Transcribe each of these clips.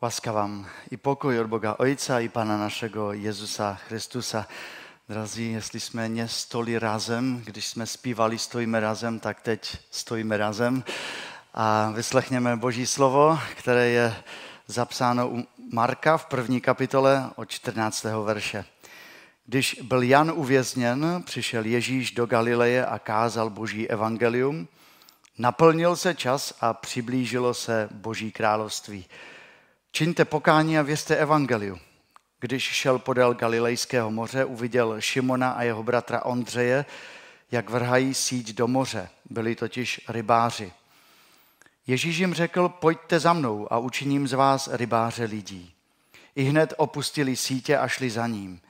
Łaska vám i pokoj od Boga Ojca i Pana naszego Jezusa Chrystusa. Drazí, jestli jsme nie stoli razem, když jsme zpívali Stojíme razem, tak teď stojíme razem a vyslechněme Boží slovo, které je zapsáno u Marka v první kapitole od 14. verše. Když byl Jan uvězněn, přišel Ježíš do Galileje a kázal Boží evangelium. Naplnil se čas a přiblížilo se Boží království. Čiňte pokání a věřte evangeliu. Když šel podél Galilejského moře, uviděl Šimona a jeho bratra Ondřeje, jak vrhají síť do moře. Byli totiž rybáři. Ježíš jim řekl, pojďte za mnou a učiním z vás rybáře lidí. I hned opustili sítě a šli za ním.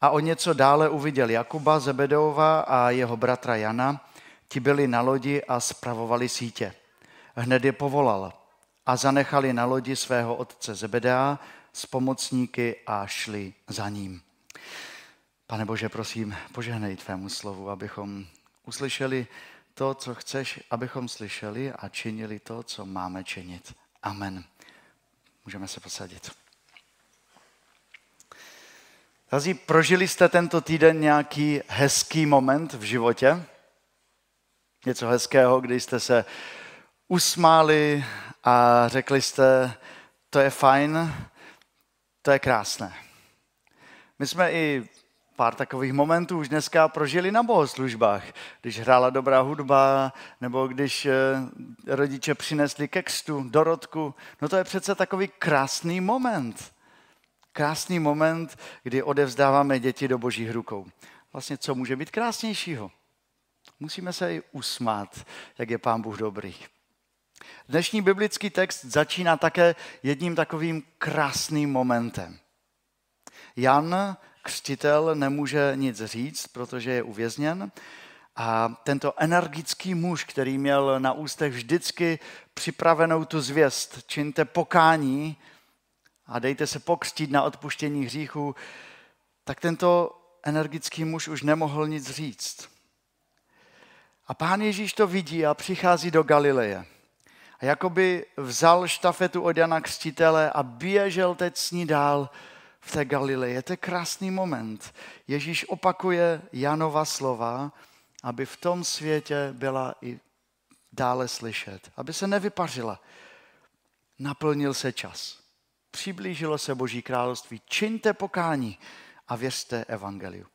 A o něco dále uviděl Jakuba Zebedeova a jeho bratra Jana. Ti byli na lodi a spravovali sítě. Hned je povolal a zanechali na lodi svého otce Zebedea s pomocníky a šli za ním. Pane Bože, prosím, požehnej tvému slovu, abychom uslyšeli to, co chceš, abychom slyšeli a činili to, co máme činit. Amen. Můžeme se posadit. Tazí, prožili jste tento týden nějaký hezký moment v životě? Něco hezkého, kdy jste se usmáli a řekli jste, to je fajn, to je krásné. My jsme i pár takových momentů už dneska prožili na bohoslužbách, když hrála dobrá hudba, nebo když eh, rodiče přinesli kextu, dorodku. No to je přece takový krásný moment. Krásný moment, kdy odevzdáváme děti do božích rukou. Vlastně co může být krásnějšího? Musíme se i usmát, jak je pán Bůh dobrý. Dnešní biblický text začíná také jedním takovým krásným momentem. Jan, křtitel, nemůže nic říct, protože je uvězněn. A tento energický muž, který měl na ústech vždycky připravenou tu zvěst, čiňte pokání a dejte se pokřtít na odpuštění hříchů, tak tento energický muž už nemohl nic říct. A pán Ježíš to vidí a přichází do Galileje. Jakoby vzal štafetu od Jana Křtitele a běžel teď s ní dál v té Galileji. To krásný moment. Ježíš opakuje Janova slova, aby v tom světě byla i dále slyšet, aby se nevypařila. Naplnil se čas. Přiblížilo se Boží království. Čiňte pokání a věřte evangeliu.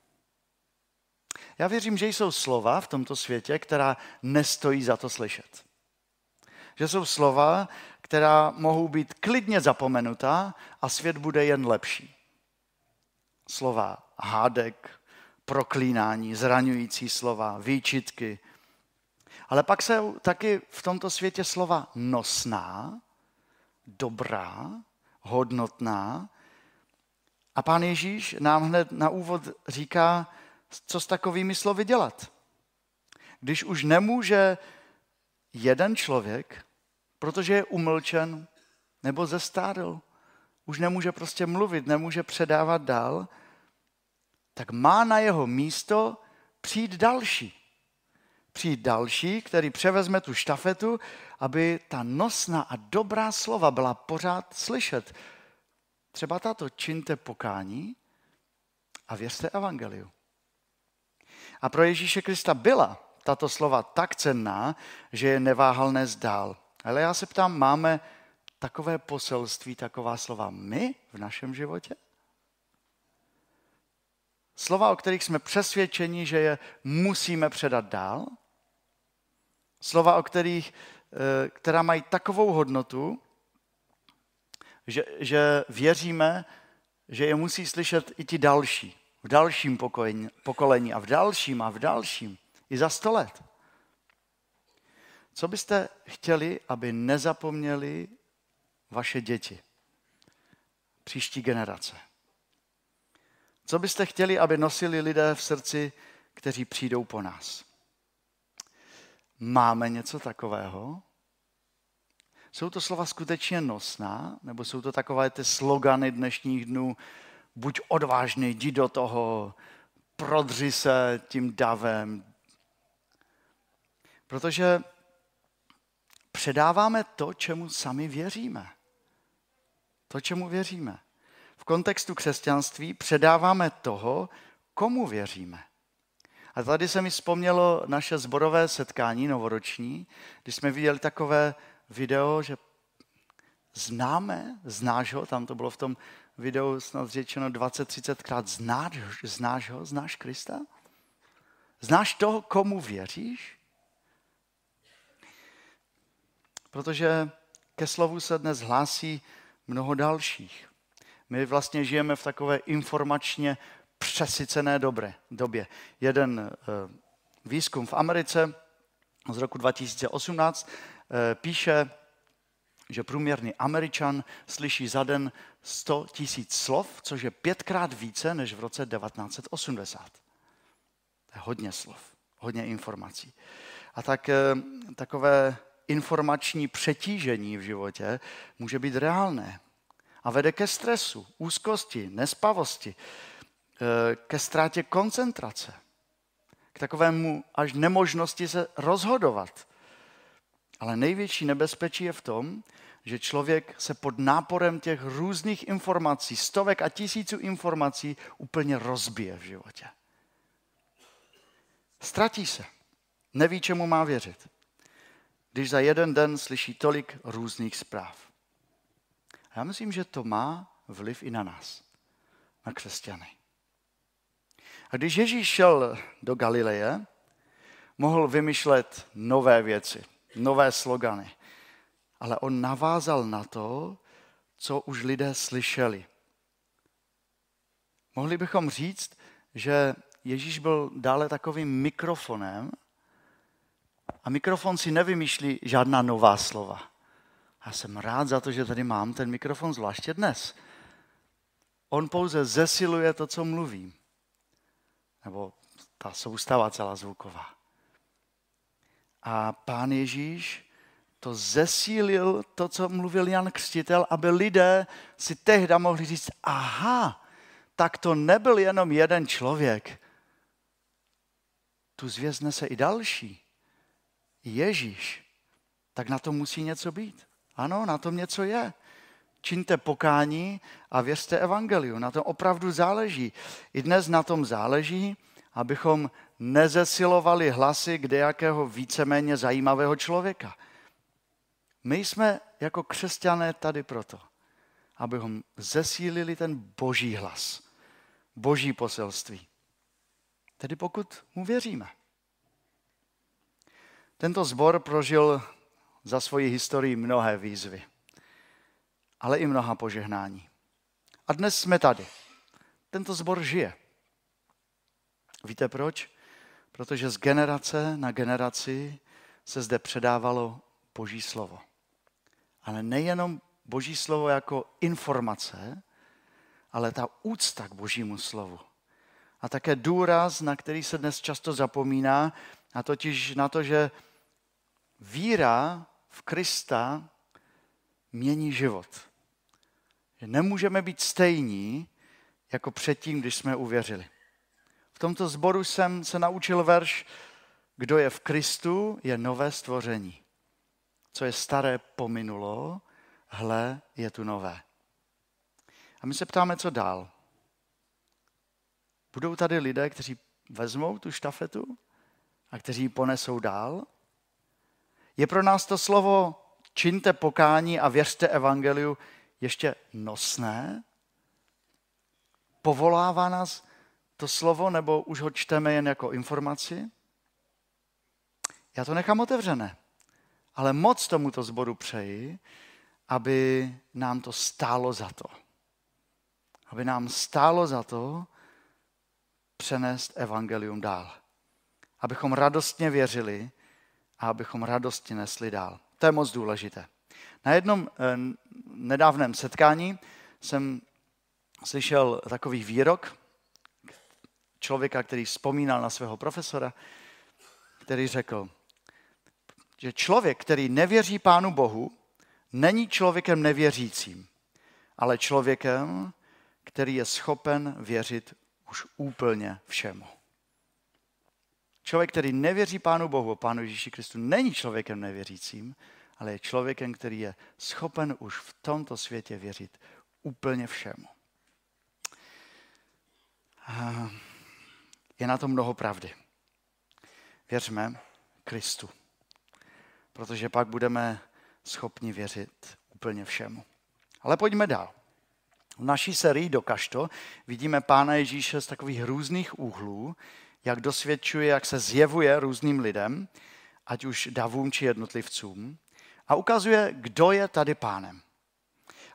Já věřím, že jsou slova v tomto světě, která nestojí za to slyšet. Že jsou slova, která mohou být klidně zapomenutá a svět bude jen lepší. Slova hádek, proklínání, zraňující slova, výčitky. Ale pak jsou taky v tomto světě slova nosná, dobrá, hodnotná. A pán Ježíš nám hned na úvod říká, co s takovými slovy dělat. Když už nemůže jeden člověk protože je umlčen nebo zestárl, už nemůže prostě mluvit, nemůže předávat dál, tak má na jeho místo přijít další. Přijít další, který převezme tu štafetu, aby ta nosná a dobrá slova byla pořád slyšet. Třeba tato činte pokání a věřte evangeliu. A pro Ježíše Krista byla tato slova tak cenná, že je neváhal nést dál. Ale já se ptám, máme takové poselství, taková slova my v našem životě? Slova, o kterých jsme přesvědčeni, že je musíme předat dál? Slova, o kterých, eh, která mají takovou hodnotu, že, že věříme, že je musí slyšet i ti další, v dalším pokolení, pokolení a v dalším a v dalším, i za sto let. Co byste chtěli, aby nezapomněli vaše děti, příští generace? Co byste chtěli, aby nosili lidé v srdci, kteří přijdou po nás? Máme něco takového? Jsou to slova skutečně nosná, nebo jsou to takové ty slogany dnešních dnů, buď odvážný, jdi do toho, prodři se tím davem. Protože předáváme to, čemu sami věříme. To, čemu věříme. V kontextu křesťanství předáváme toho, komu věříme. A tady se mi vzpomnělo naše zborové setkání novoroční, když jsme viděli takové video, že známe, znáš ho, tam to bylo v tom videu snad řečeno 20-30 krát, znáš, znáš ho, znáš Krista? Znáš toho, komu věříš? Protože ke slovu se dnes hlásí mnoho dalších. My vlastně žijeme v takové informačně přesycené dobré, době. Jeden e, výzkum v Americe z roku 2018 e, píše, že průměrný Američan slyší za den 100 tisíc slov, což je pětkrát více než v roce 1980. To je hodně slov, hodně informací. A tak e, takové informační přetížení v životě může být reálné a vede ke stresu, úzkosti, nespavosti, eh, ke ztrátě koncentrace, k takovému až nemožnosti se rozhodovat. Ale největší nebezpečí je v tom, že člověk se pod náporem těch různých informací, stovek a tisíců informací, úplně rozbije v životě. Ztratí se. Neví, čemu má věřit když za jeden den slyší tolik různých zpráv. A já myslím, že to má vliv i na nás, na křesťany. A když Ježíš šel do Galileje, mohl vymýšlet nové věci, nové slogany, ale on navázal na to, co už lidé slyšeli. Mohli bychom říct, že Ježíš byl dále takovým mikrofonem, a mikrofon si nevymýšlí žádná nová slova. Já jsem rád za to, že tady mám ten mikrofon, zvláště dnes. On pouze zesiluje to, co mluvím. Nebo ta soustava celá zvuková. A pán Ježíš to zesílil to, co mluvil Jan Křtitel, aby lidé si tehda mohli říct, aha, tak to nebyl jenom jeden člověk. Tu zvěst nese i další. Ježíš, tak na tom musí něco být. Ano, na tom něco je. Čiňte pokání a věřte evangeliu. Na tom opravdu záleží. I dnes na tom záleží, abychom nezesilovali hlasy kde jakého víceméně zajímavého člověka. My jsme jako křesťané tady proto, abychom zesílili ten boží hlas, boží poselství. Tedy pokud mu věříme. Tento zbor prožil za svoji historii mnohé výzvy, ale i mnoha požehnání. A dnes jsme tady. Tento zbor žije. Víte proč? Protože z generace na generaci se zde předávalo Boží slovo. Ale nejenom Boží slovo jako informace, ale ta úcta k Božímu slovu. A také důraz, na který se dnes často zapomíná, a totiž na to, že víra v Krista mění život. Že nemůžeme být stejní jako předtím, když jsme uvěřili. V tomto zboru jsem se naučil verš, kdo je v Kristu, je nové stvoření. Co je staré pominulo, hle, je tu nové. A my se ptáme, co dál. Budou tady lidé, kteří vezmou tu štafetu a kteří ji ponesou dál? Je pro nás to slovo čiňte pokání a věřte evangeliu ještě nosné? Povolává nás to slovo, nebo už ho čteme jen jako informaci? Já to nechám otevřené, ale moc tomuto zboru přeji, aby nám to stálo za to. Aby nám stálo za to přenést evangelium dál. Abychom radostně věřili, a abychom radosti nesli dál. To je moc důležité. Na jednom eh, nedávném setkání jsem slyšel takový výrok člověka, který vzpomínal na svého profesora, který řekl, že člověk, který nevěří Pánu Bohu, není člověkem nevěřícím, ale člověkem, který je schopen věřit už úplně všemu. Člověk, který nevěří Pánu Bohu, Pánu Ježíši Kristu, není člověkem nevěřícím, ale je člověkem, který je schopen už v tomto světě věřit úplně všemu. Je na to mnoho pravdy. Věřme Kristu, protože pak budeme schopni věřit úplně všemu. Ale pojďme dál. V naší sérii Dokaž to vidíme Pána Ježíše z takových různých úhlů, jak dosvědčuje, jak se zjevuje různým lidem, ať už davům či jednotlivcům, a ukazuje, kdo je tady pánem.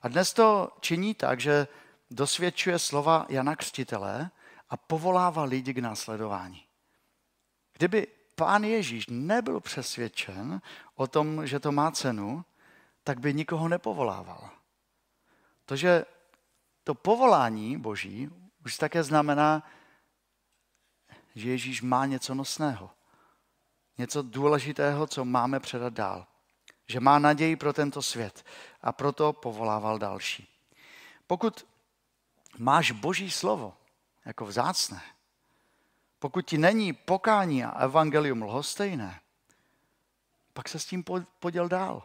A dnes to činí tak, že dosvědčuje slova Jana Křtitele a povolává lidi k následování. Kdyby pán Ježíš nebyl přesvědčen o tom, že to má cenu, tak by nikoho nepovolával. To, že to povolání Boží už také znamená, že Ježíš má něco nosného. Něco důležitého, co máme předat dál. Že má naději pro tento svět a proto povolával další. Pokud máš Boží slovo jako vzácné, pokud ti není pokání a evangelium lhostejné, pak se s tím poděl dál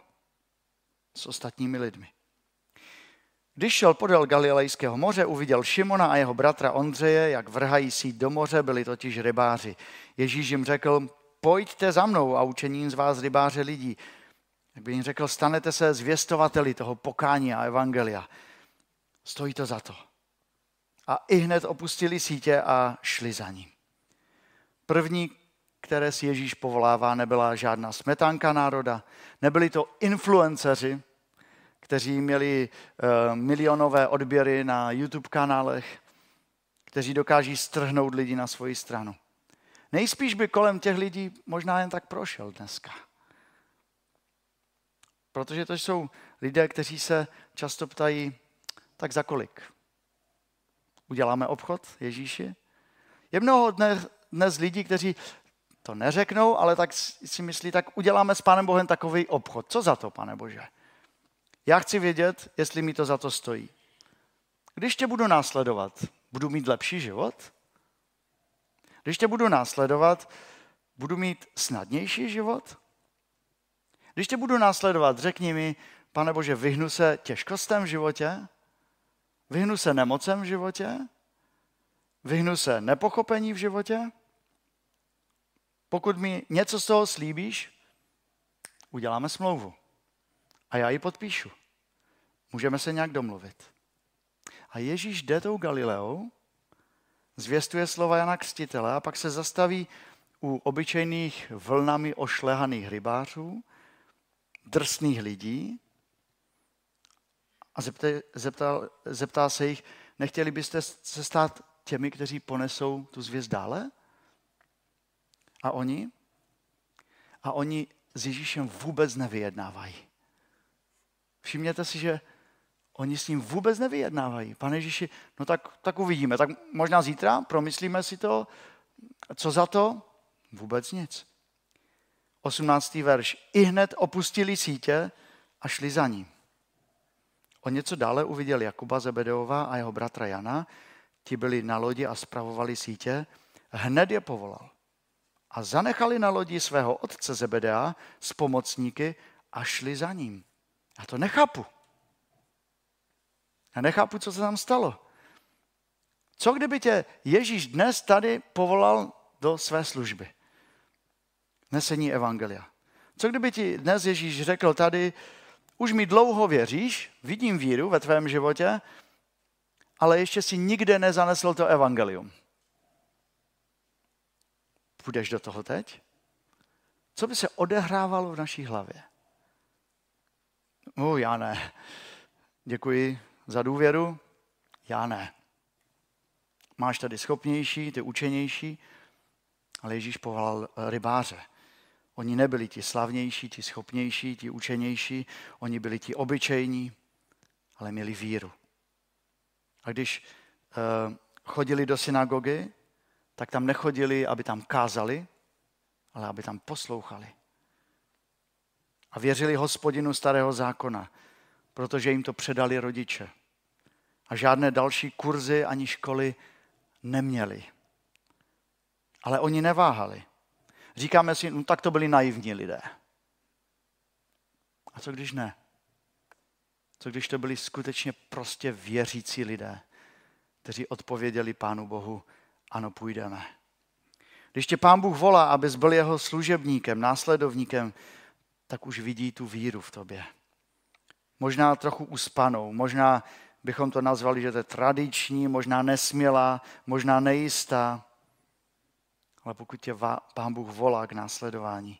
s ostatními lidmi. Když šel podél Galilejského moře, uviděl Šimona a jeho bratra Ondřeje, jak vrhají síť do moře, byli totiž rybáři. Ježíš jim řekl, pojďte za mnou a učením z vás rybáře lidí. Jak by jim řekl, stanete se zvěstovateli toho pokání a evangelia. Stojí to za to. A i hned opustili sítě a šli za ním. První, které si Ježíš povolává, nebyla žádná smetánka národa, nebyli to influenceři, kteří měli uh, milionové odběry na YouTube kanálech, kteří dokáží strhnout lidi na svoji stranu. Nejspíš by kolem těch lidí možná jen tak prošel dneska. Protože to jsou lidé, kteří se často ptají, tak za kolik? Uděláme obchod Ježíši? Je mnoho dnes, dnes lidí, kteří to neřeknou, ale tak si myslí, tak uděláme s Pánem Bohem takový obchod. Co za to, pane Bože? Já chci vědět, jestli mi to za to stojí. Když tě budu následovat, budu mít lepší život? Když tě budu následovat, budu mít snadnější život? Když tě budu následovat, řekni mi, pane Bože, vyhnu se těžkostem v životě? Vyhnu se nemocem v životě? Vyhnu se nepochopení v životě? Pokud mi něco z toho slíbíš, uděláme smlouvu. A já ji podpíšu. Můžeme se nějak domluvit. A Ježíš jde tou Galileou, zvěstuje slova Jana Křtitele a pak se zastaví u obyčejných vlnami ošlehaných rybářů, drsných lidí a zeptá, zeptá se jich, nechtěli byste se stát těmi, kteří ponesou tu zvěst dále? A oni? A oni s Ježíšem vůbec nevyjednávají. Všimněte si, že oni s ním vůbec nevyjednávají. Pane Ježíši, no tak, tak uvidíme. Tak možná zítra promyslíme si to. Co za to? Vůbec nic. 18. verš. I hned opustili sítě a šli za ním. O něco dále uviděl Jakuba Zebedeova a jeho bratra Jana. Ti byli na lodi a spravovali sítě. Hned je povolal. A zanechali na lodi svého otce Zebedea s pomocníky a šli za ním. Já to nechápu. Já nechápu, co se tam stalo. Co kdyby tě Ježíš dnes tady povolal do své služby? Nesení evangelia. Co kdyby ti dnes Ježíš řekl tady, už mi dlouho věříš, vidím víru ve tvém životě, ale ještě si nikde nezanesl to evangelium. Půjdeš do toho teď? Co by se odehrávalo v naší hlavě? No, já ne. Děkuji za důvěru. Já ne. Máš tady schopnější, ty učenější, ale Ježíš povolal rybáře. Oni nebyli ti slavnější, ti schopnější, ti učenější, oni byli ti obyčejní, ale měli víru. A když uh, chodili do synagogy, tak tam nechodili, aby tam kázali, ale aby tam poslouchali a věřili hospodinu starého zákona, protože jim to předali rodiče. A žádné další kurzy ani školy neměli. Ale oni neváhali. Říkáme si, no tak to byli naivní lidé. A co když ne? Co když to byli skutečně prostě věřící lidé, kteří odpověděli Pánu Bohu, ano, půjdeme. Když tě Pán Bůh volá, abys byl jeho služebníkem, následovníkem, tak už vidí tu víru v tobě. Možná trochu uspanou, možná bychom to nazvali, že to je tradiční, možná nesmělá, možná nejistá. Ale pokud tě Pán Bůh volá k následování,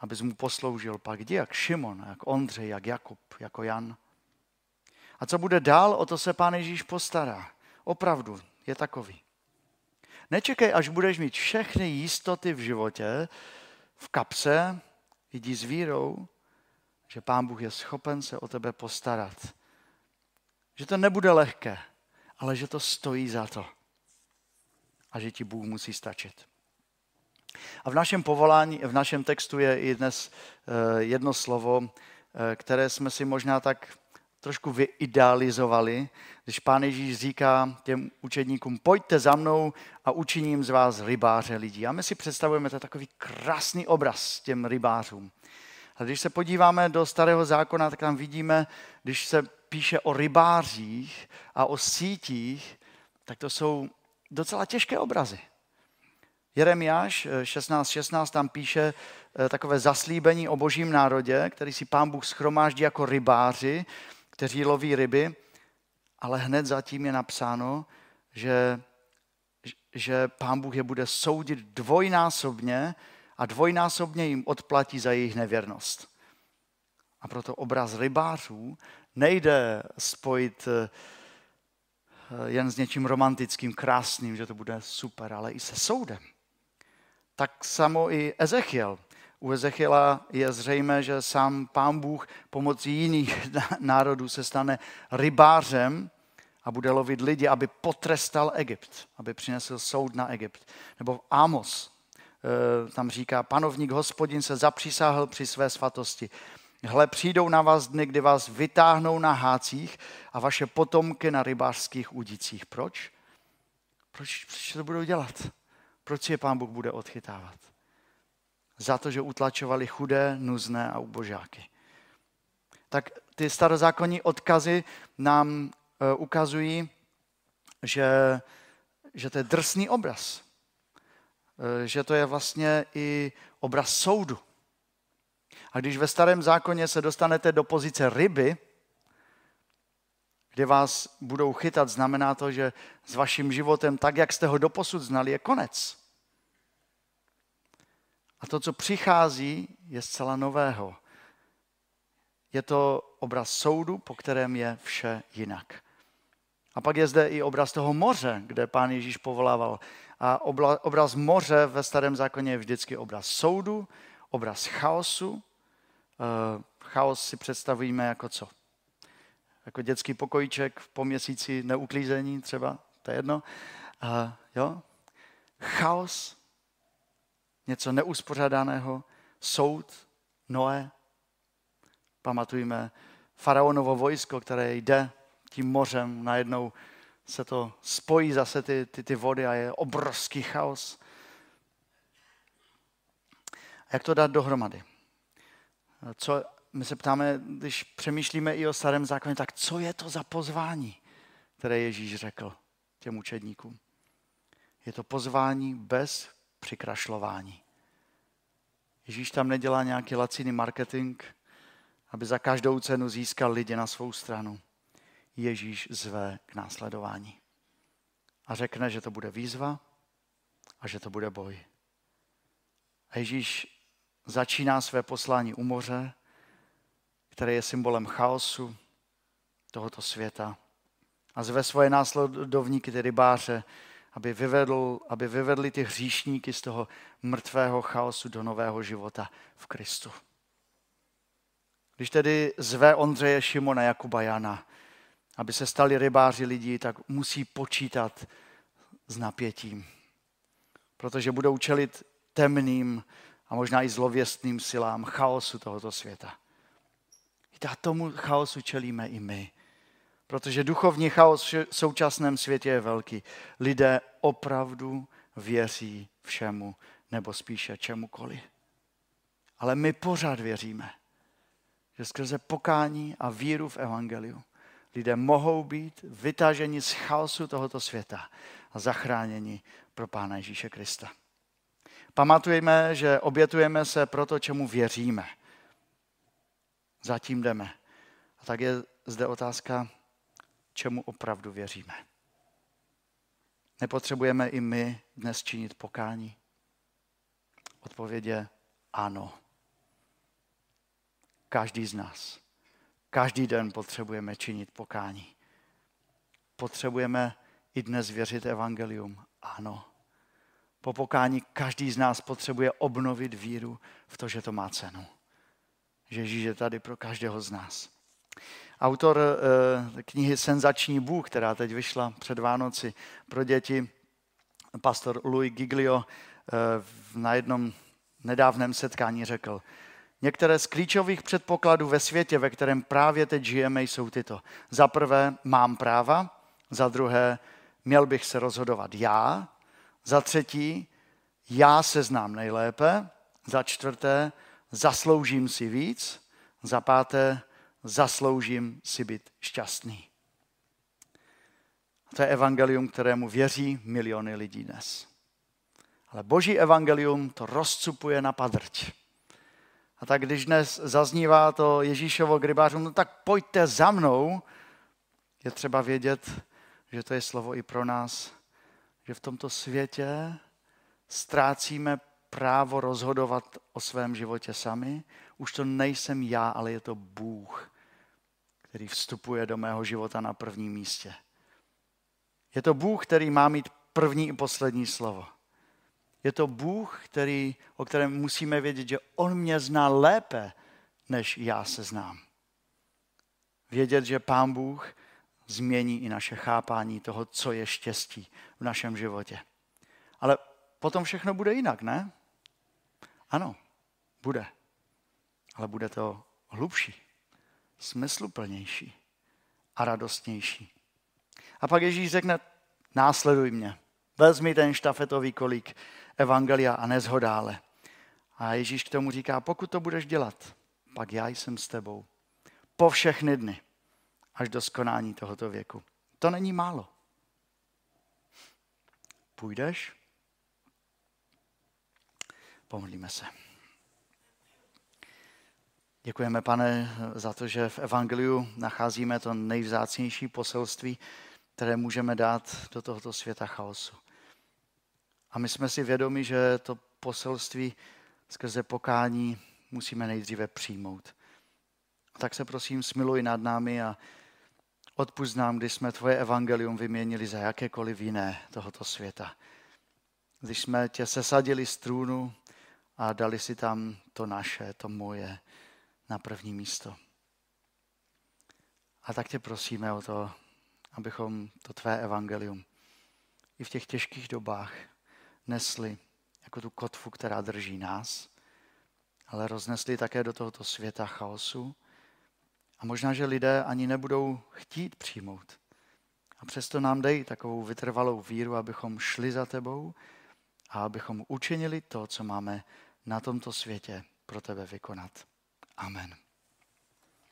abys mu posloužil, pak jdi jak Šimon, jak Ondřej, jak Jakub, jako Jan. A co bude dál, o to se Pán Ježíš postará. Opravdu je takový. Nečekej, až budeš mít všechny jistoty v životě, v kapse, jdi s vírou, že Pán Bůh je schopen se o tebe postarat. Že to nebude lehké, ale že to stojí za to. A že ti Bůh musí stačit. A v našem povolání, v našem textu je i dnes eh, jedno slovo, eh, které jsme si možná tak trošku vyidealizovali, když pán Ježíš říká těm učedníkům, pojďte za mnou a učiním z vás rybáře lidí. A my si představujeme, to takový krásný obraz těm rybářům. A když se podíváme do starého zákona, tak tam vidíme, když se píše o rybářích a o sítích, tak to jsou docela těžké obrazy. Jeremiáš 16.16 16, tam píše eh, takové zaslíbení o božím národě, který si pán Bůh schromáždí jako rybáři, kteří loví ryby, ale hned zatím je napsáno, že, že pán Bůh je bude soudit dvojnásobně a dvojnásobně jim odplatí za jejich nevěrnost. A proto obraz rybářů nejde spojit eh, jen s něčím romantickým, krásným, že to bude super, ale i se soudem. Tak samo i Ezechiel. U Ezechiela je zřejmé, že sám pán Bůh pomocí jiných národů se stane rybářem a bude lovit lidi, aby potrestal Egypt, aby přinesl soud na Egypt. Nebo v Amos, eh, tam říká, panovník hospodin se zapřísáhl při své svatosti. Hle, přijdou na vás dny, kdy vás vytáhnou na hácích a vaše potomky na rybářských udicích. Proč? Proč, proč to budou dělat? Proč je pán Bůh bude odchytávat? Za to, že utlačovali chudé, nuzné a ubožáky. Tak ty starozákonní odkazy nám e, ukazují, že, že to je drsný obraz. E, že to je vlastně i obraz soudu. A když ve starém zákoně se dostanete do pozice ryby, kde vás budou chytat, znamená to, že s vaším životem, tak jak jste ho doposud znali, je konec. A to, co přichází, je zcela nového. Je to obraz soudu, po kterém je vše jinak. A pak je zde i obraz toho moře, kde pán Ježíš povolával. A obraz moře ve starém zákoně je vždycky obraz soudu, obraz chaosu. Eh, chaos si představíme jako co? Jako dětský pokojíček po měsíci neuklízení třeba, to je jedno. Uh, jo? Chaos něco neuspořádaného, soud, Noé. Pamatujeme faraonovo vojsko, které jde tím mořem, najednou se to spojí zase ty, ty, ty vody a je obrovský chaos. Jak to dát dohromady? Co, my se ptáme, když přemýšlíme i o starém zákoně, tak co je to za pozvání, které Ježíš řekl těm učedníkům? Je to pozvání bez přikrašlování. Ježíš tam nedělá nějaký laciný marketing, aby za každou cenu získal lidi na svou stranu. Ježíš zve k následování. A řekne, že to bude výzva a že to bude boj. A Ježíš začíná své poslání u moře, které je symbolem chaosu tohoto světa. A zve svoje následovníky, tedy rybáře, aby, vyvedl, aby vyvedli ty hříšníky z toho mrtvého chaosu do nového života v Kristu. Když tedy zve Ondřeje, Šimona, Jakuba, Jana, aby se stali rybáři lidí, tak musí počítat s napětím. Protože budou čelit temným a možná i zlověstným silám chaosu tohoto světa. A tomu chaosu čelíme i my. Protože duchovní chaos v současném světě je velký. Lidé opravdu věří všemu, nebo spíše čemukoliv. Ale my pořád věříme, že skrze pokání a víru v Evangeliu lidé mohou být vytaženi z chaosu tohoto světa a zachráněni pro Pána Ježíše Krista. Pamatujeme, že obětujeme se pro to, čemu věříme. Zatím jdeme. A tak je zde otázka, čemu opravdu věříme. Nepotřebujeme i my dnes činit pokání? Odpověď je ano. Každý z nás. Každý den potřebujeme činit pokání. Potřebujeme i dnes věřit evangelium. Ano. Po pokání každý z nás potřebuje obnovit víru v to, že to má cenu. Že Ježíš je tady pro každého z nás. Autor eh, knihy Senzační Bůh, která teď vyšla před Vánoci pro děti, pastor Louis Giglio, eh, na jednom nedávném setkání řekl, Některé z klíčových předpokladů ve světě, ve kterém právě teď žijeme, jsou tyto. Za prvé, mám práva, za druhé, měl bych se rozhodovat já, za třetí, já se znám nejlépe, za čtvrté, zasloužím si víc, za páté, zasloužím si být šťastný. To je evangelium, kterému věří miliony lidí dnes. Ale boží evangelium to rozcupuje na padrť. A tak když dnes zaznívá to Ježíšovo k rybářům, no tak pojďte za mnou, je třeba vědět, že to je slovo i pro nás, že v tomto světě ztrácíme právo rozhodovat o svém životě sami. Už to nejsem já, ale je to Bůh, který vstupuje do mého života na prvním místě. Je to Bůh, který má mít první i poslední slovo. Je to Bůh, který, o kterém musíme vědět, že On mě zná lépe, než já se znám. Vědět, že Pán Bůh změní i naše chápání toho, co je štěstí v našem životě. Ale potom všechno bude jinak, ne? Ano, bude. Ale bude to hlubší, smysluplnější a radostnější. A pak Ježíš řekne, následuj mě, vezmi ten štafetový kolík evangelia a nezhodále. A Ježíš k tomu říká, pokud to budeš dělat, pak já jsem s tebou. Po všechny dny, až do skonání tohoto věku. To není málo. Půjdeš? Pomodlíme se. Děkujeme, pane, za to, že v Evangeliu nacházíme to nejvzácnější poselství, které můžeme dát do tohoto světa chaosu. A my jsme si vědomi, že to poselství skrze pokání musíme nejdříve přijmout. A tak se prosím smiluj nad námi a odpust nám, když jsme tvoje evangelium vyměnili za jakékoliv jiné tohoto světa. Když jsme tě sesadili z trůnu a dali si tam to naše, to moje na první místo. A tak tě prosíme o to, abychom to tvé evangelium i v těch těžkých dobách nesli jako tu kotvu, která drží nás, ale roznesli také do tohoto světa chaosu. A možná, že lidé ani nebudou chtít přijmout. A přesto nám dej takovou vytrvalou víru, abychom šli za tebou a abychom učinili to, co máme na tomto světě pro tebe vykonat. Amen.